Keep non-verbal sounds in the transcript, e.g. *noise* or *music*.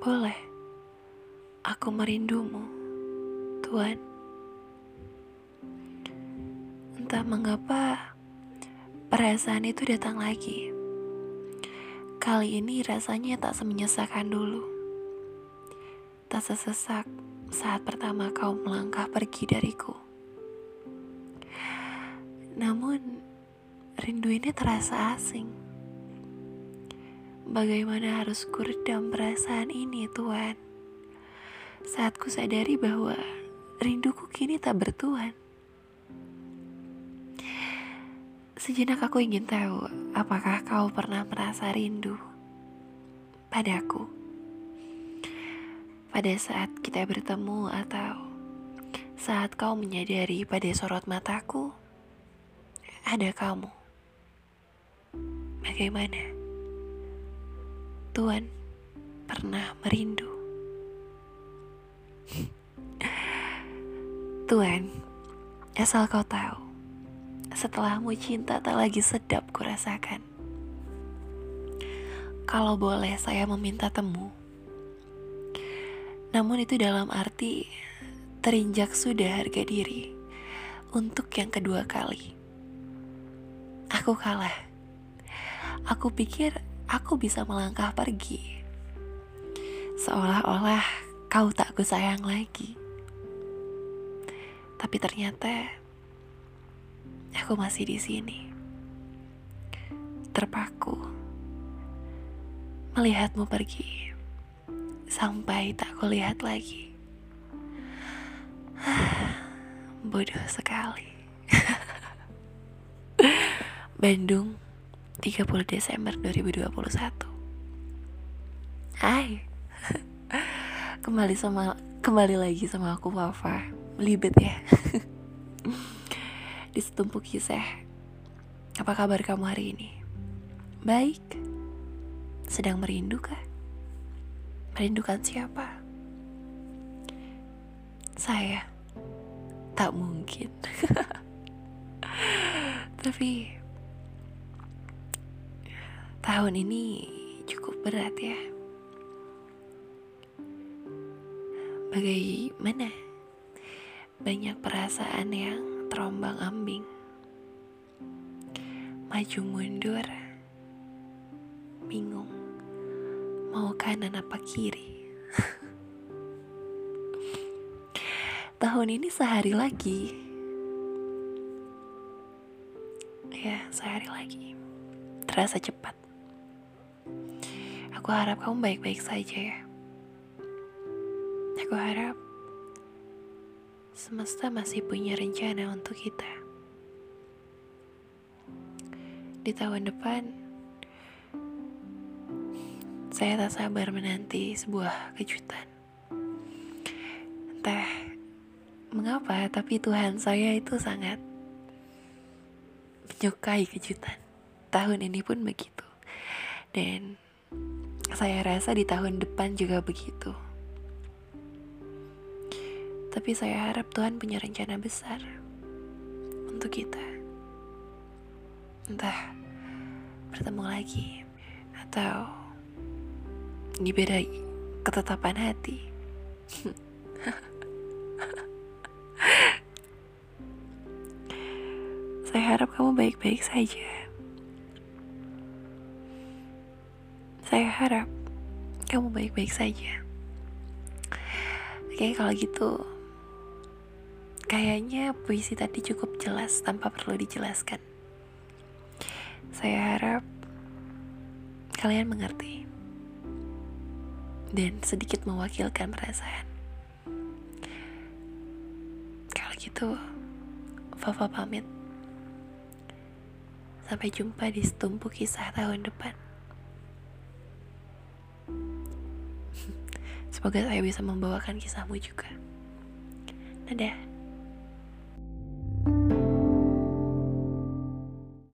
Boleh. Aku merindumu, Tuhan. Entah mengapa perasaan itu datang lagi. Kali ini rasanya tak semenyesakan dulu. Tak sesesak saat pertama kau melangkah pergi dariku. Namun, rindu ini terasa asing. Bagaimana harus kuredam perasaan ini, Tuhan? Saat ku sadari bahwa rinduku kini tak bertuan. Sejenak aku ingin tahu, apakah kau pernah merasa rindu padaku? Pada saat kita bertemu atau saat kau menyadari pada sorot mataku, ada kamu. Bagaimana? Tuhan pernah merindu. Tuhan, asal kau tahu, setelahmu cinta tak lagi sedap kurasakan. Kalau boleh saya meminta temu. Namun itu dalam arti terinjak sudah harga diri untuk yang kedua kali. Aku kalah. Aku pikir aku bisa melangkah pergi. Seolah-olah kau tak ku sayang lagi. Tapi ternyata aku masih di sini. Terpaku melihatmu pergi sampai tak kulihat lagi. *sighs* Bodoh sekali. *laughs* Bandung, 30 Desember 2021. Hai. *laughs* kembali sama kembali lagi sama aku Wafa. Melibet ya. *laughs* Di setumpuk kisah. Apa kabar kamu hari ini? Baik. Sedang merindu kah? Merindukan siapa? Saya. Tak mungkin. *laughs* Tapi tahun ini cukup berat ya. Bagaimana? Banyak perasaan yang terombang ambing. Maju mundur. Bingung. Mau kanan apa kiri? *laughs* Tahun ini sehari lagi. Ya, sehari lagi. Terasa cepat. Aku harap kamu baik-baik saja ya. Aku harap semesta masih punya rencana untuk kita. Di tahun depan, saya tak sabar menanti sebuah kejutan. Entah mengapa, tapi Tuhan saya itu sangat menyukai kejutan. Tahun ini pun begitu. Dan saya rasa di tahun depan juga begitu. Tapi saya harap Tuhan punya rencana besar untuk kita. Entah bertemu lagi atau dibeda ketetapan hati. *laughs* saya harap kamu baik-baik saja. Saya harap kamu baik-baik saja. Oke, kalau gitu, kayaknya puisi tadi cukup jelas tanpa perlu dijelaskan. Saya harap kalian mengerti dan sedikit mewakilkan perasaan. Kalau gitu, Fafa pamit. Sampai jumpa di setumpuk kisah tahun depan. Semoga saya bisa membawakan kisahmu juga. Dadah.